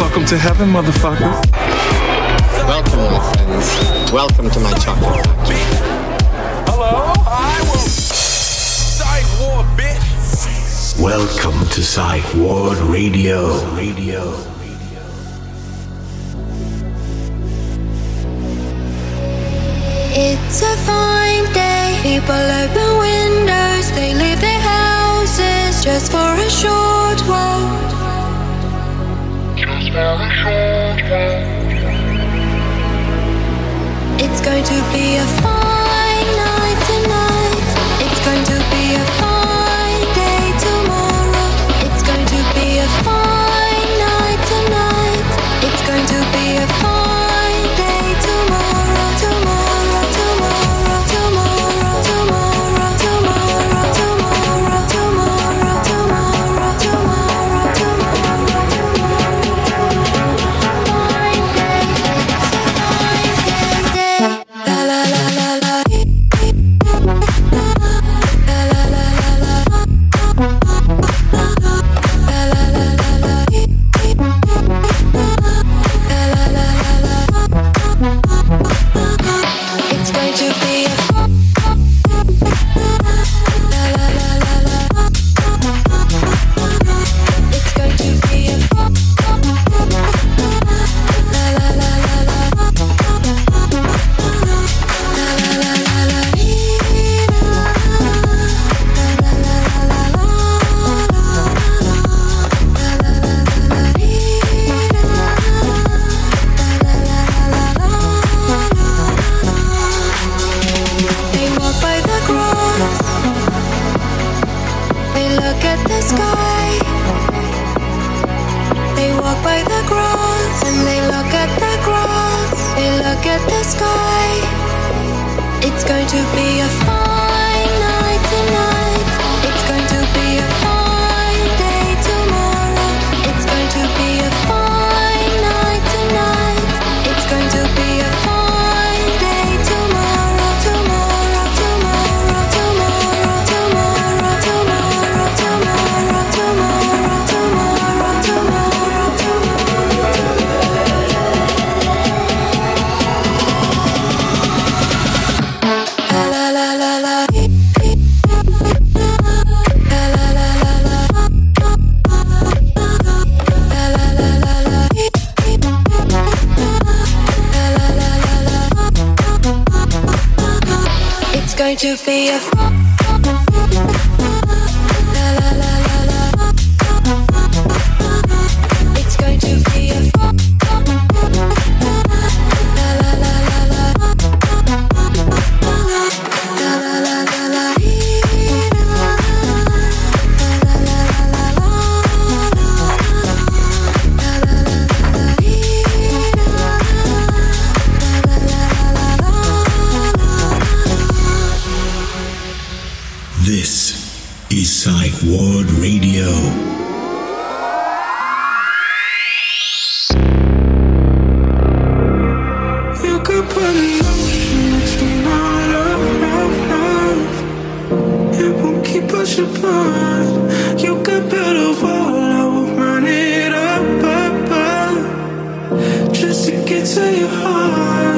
Welcome to heaven, motherfucker. Welcome, my friends. Welcome to my chocolate. Hello, I will. Psych Ward, bitch. Welcome to Psych Ward Radio. Radio. It's a fine day. People open windows. They leave their houses just for a short while. It's going to be a fun to be a to get to your heart.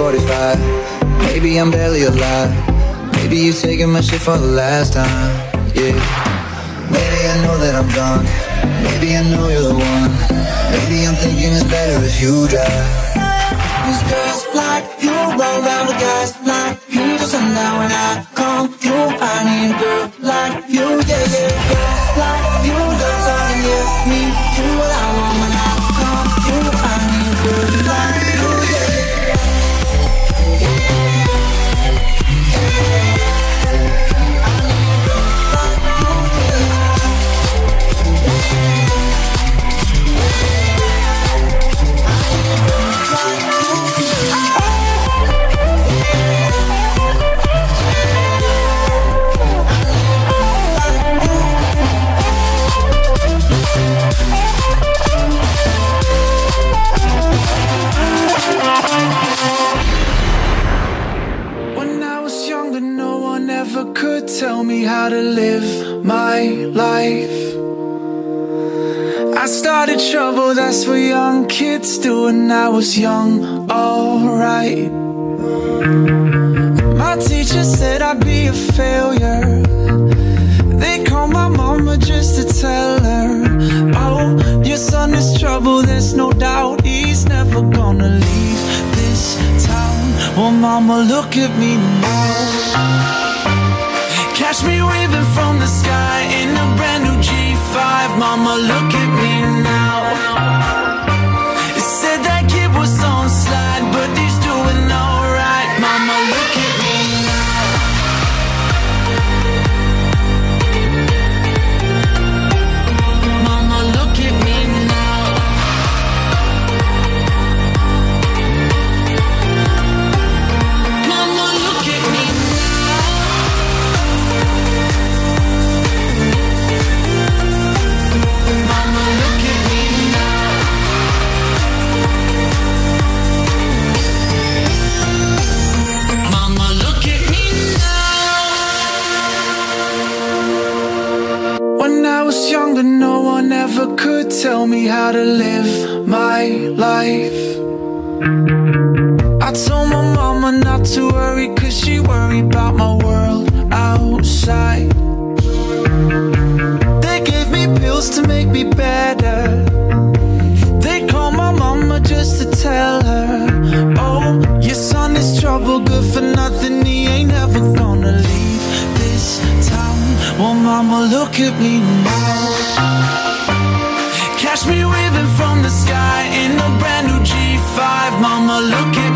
45 Maybe I'm barely alive. Maybe you're taking my shit for the last time. Yeah. Maybe I know that I'm drunk. Maybe I know you're the one. Maybe I'm thinking it's better if you drive. There's girls like you roll around with guys like you. So now when I come through I need a girl like you. Yeah, yeah, girls like you. Don't fucking give me. You I want my I no one ever could tell me how to live my life. I started trouble, that's what young kids do, and I was young, alright. My teacher said I'd be a failure. They called my mama just to tell her, Oh, your son is trouble, there's no doubt he's never gonna leave this town. Well, mama, look at me now. Catch me waving from the sky in a brand new G5. Mama, look at me now. No one ever could tell me how to live my life. I told my mama not to worry, cause she worried about my world outside. They gave me pills to make me better. They called my mama just to tell her, Oh, your son is trouble, good for nothing, he ain't ever gonna leave this town. Well, mama, look at me now. Mama, look at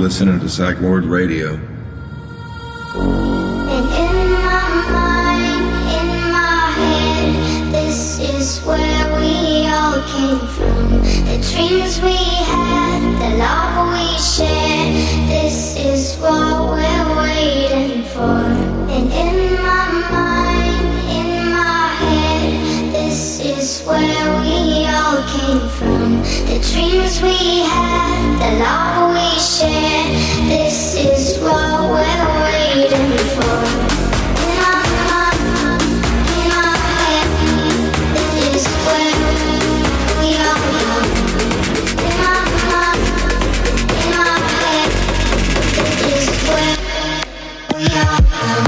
listening to Psykward Radio. And in my mind, in my head, this is where we all came from. The dreams we had, the love we shared, this is what we're waiting for. And in my mind, in my head, this is where we all came from. The dreams we had, the love we shared, this is what we're waiting for. In my mind, in head, this is where we come. In mind, in head, this is where we come.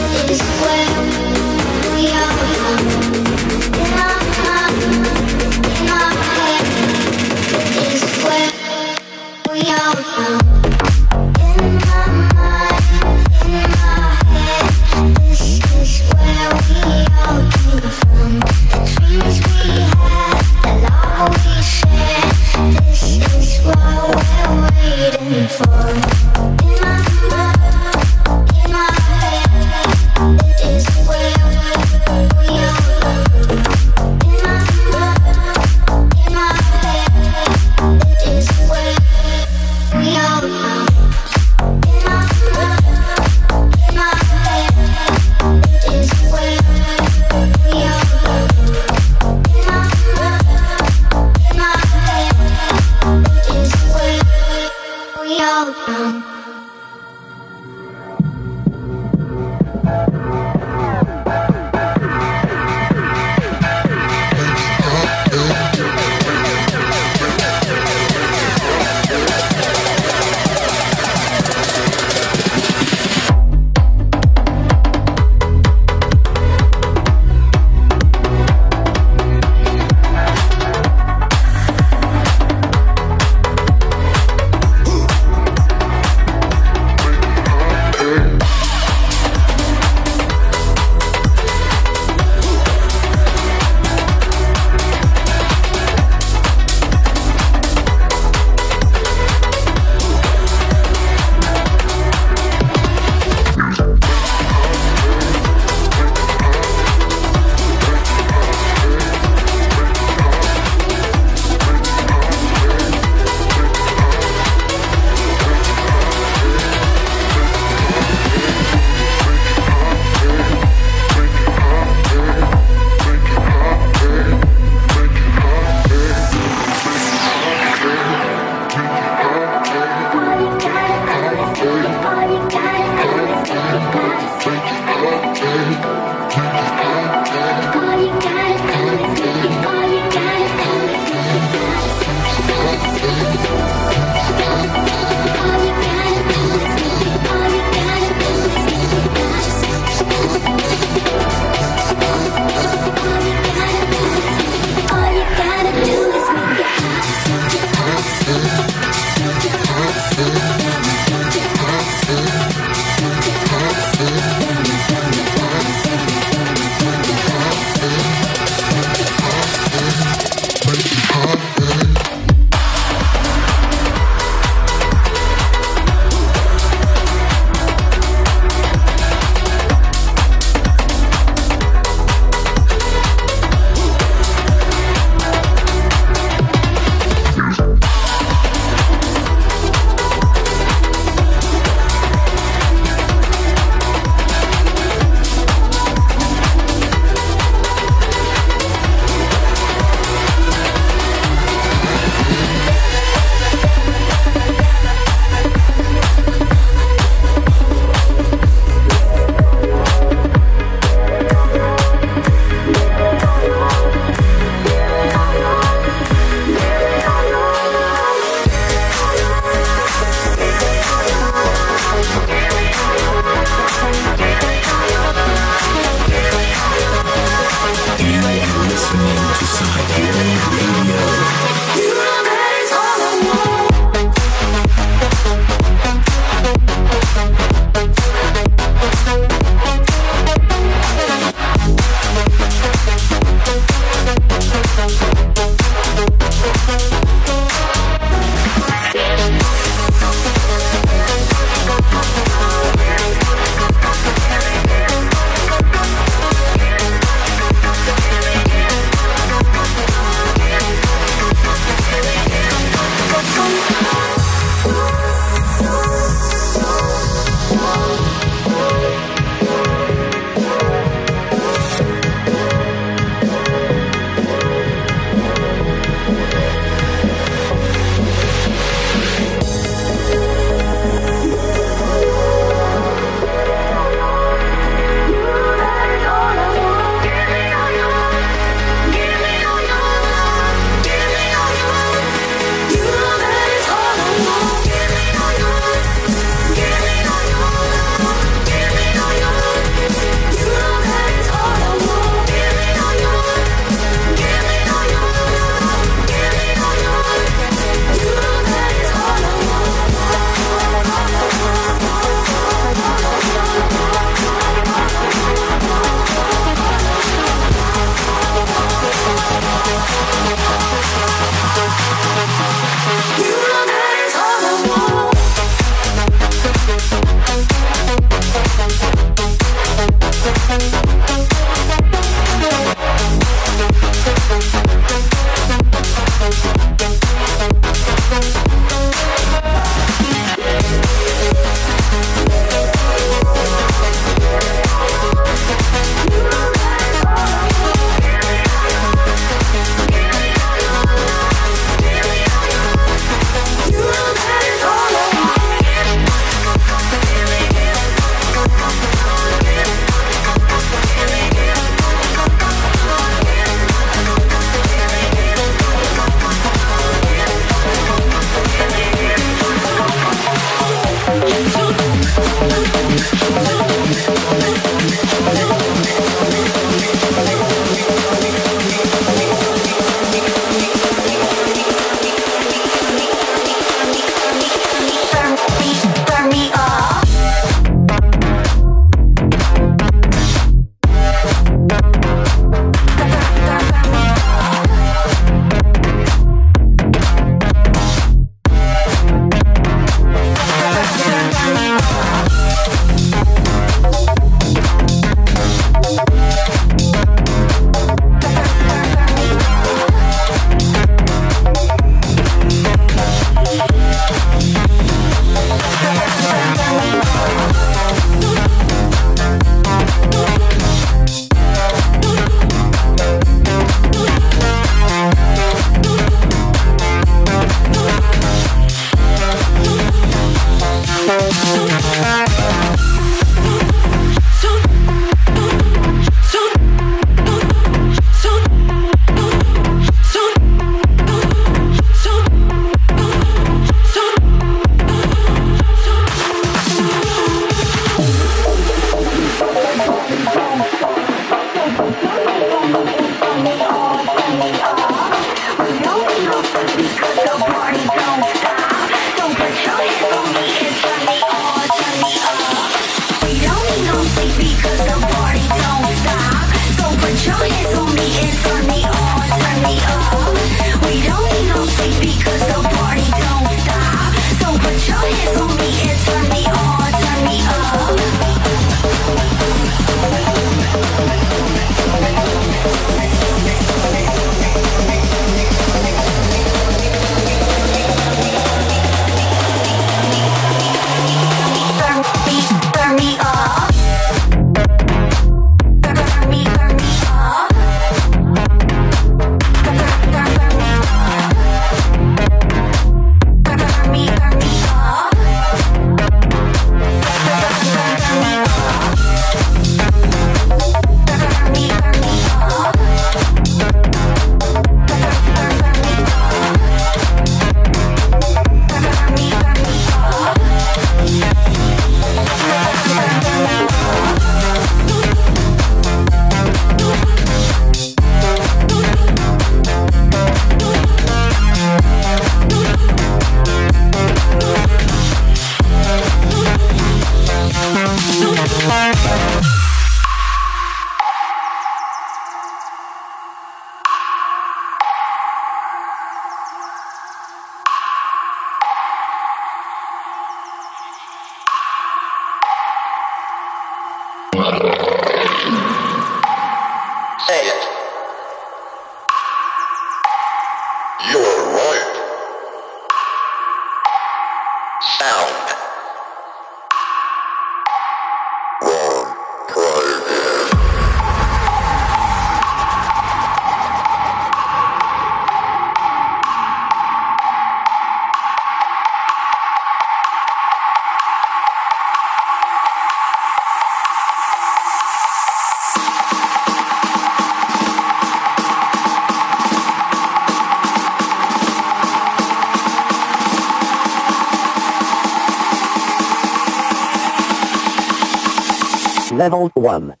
Level 1.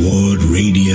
Ward Radio.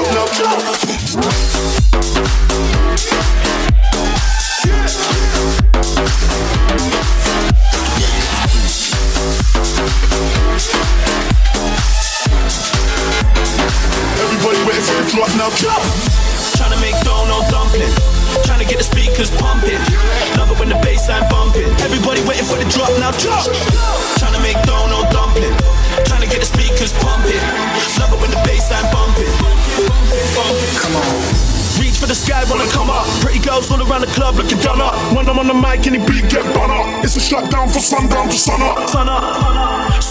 Drop now.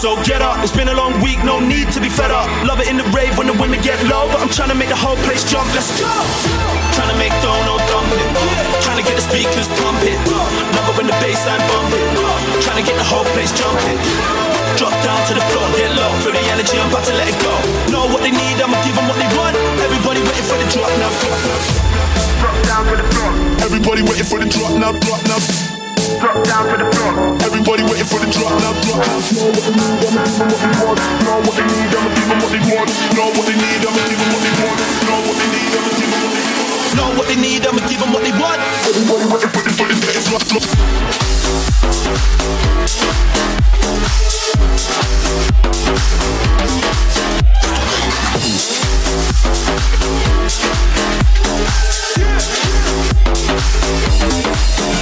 So get up. It's been a long week, no need to be fed up. Love it in the rave when the women get low, but I'm trying to make the whole place jump. Let's go. Trying to make dough, no dumpling. Trying to get the speakers pumping. Love it when the bass line bumping. Trying to get the whole place jumping. Drop down to the floor, get low. Feel the energy, I'm about to let it go. Know what they need, I'ma give 'em what they want. Everybody waiting for the drop now. Drop down to the floor. Everybody waiting for the drop now. Drop now drop down to the floor. Everybody waiting for the drop now, drop. Know what they need, I'ma give them what they want. Know what they need, I'ma give them what they want. Know what they need, I'ma give them what they want. Know what they need, I'ma give them what they want. Know what they need, I'ma give them what they want. Everybody waiting for the for the next drop, drop. Yeah.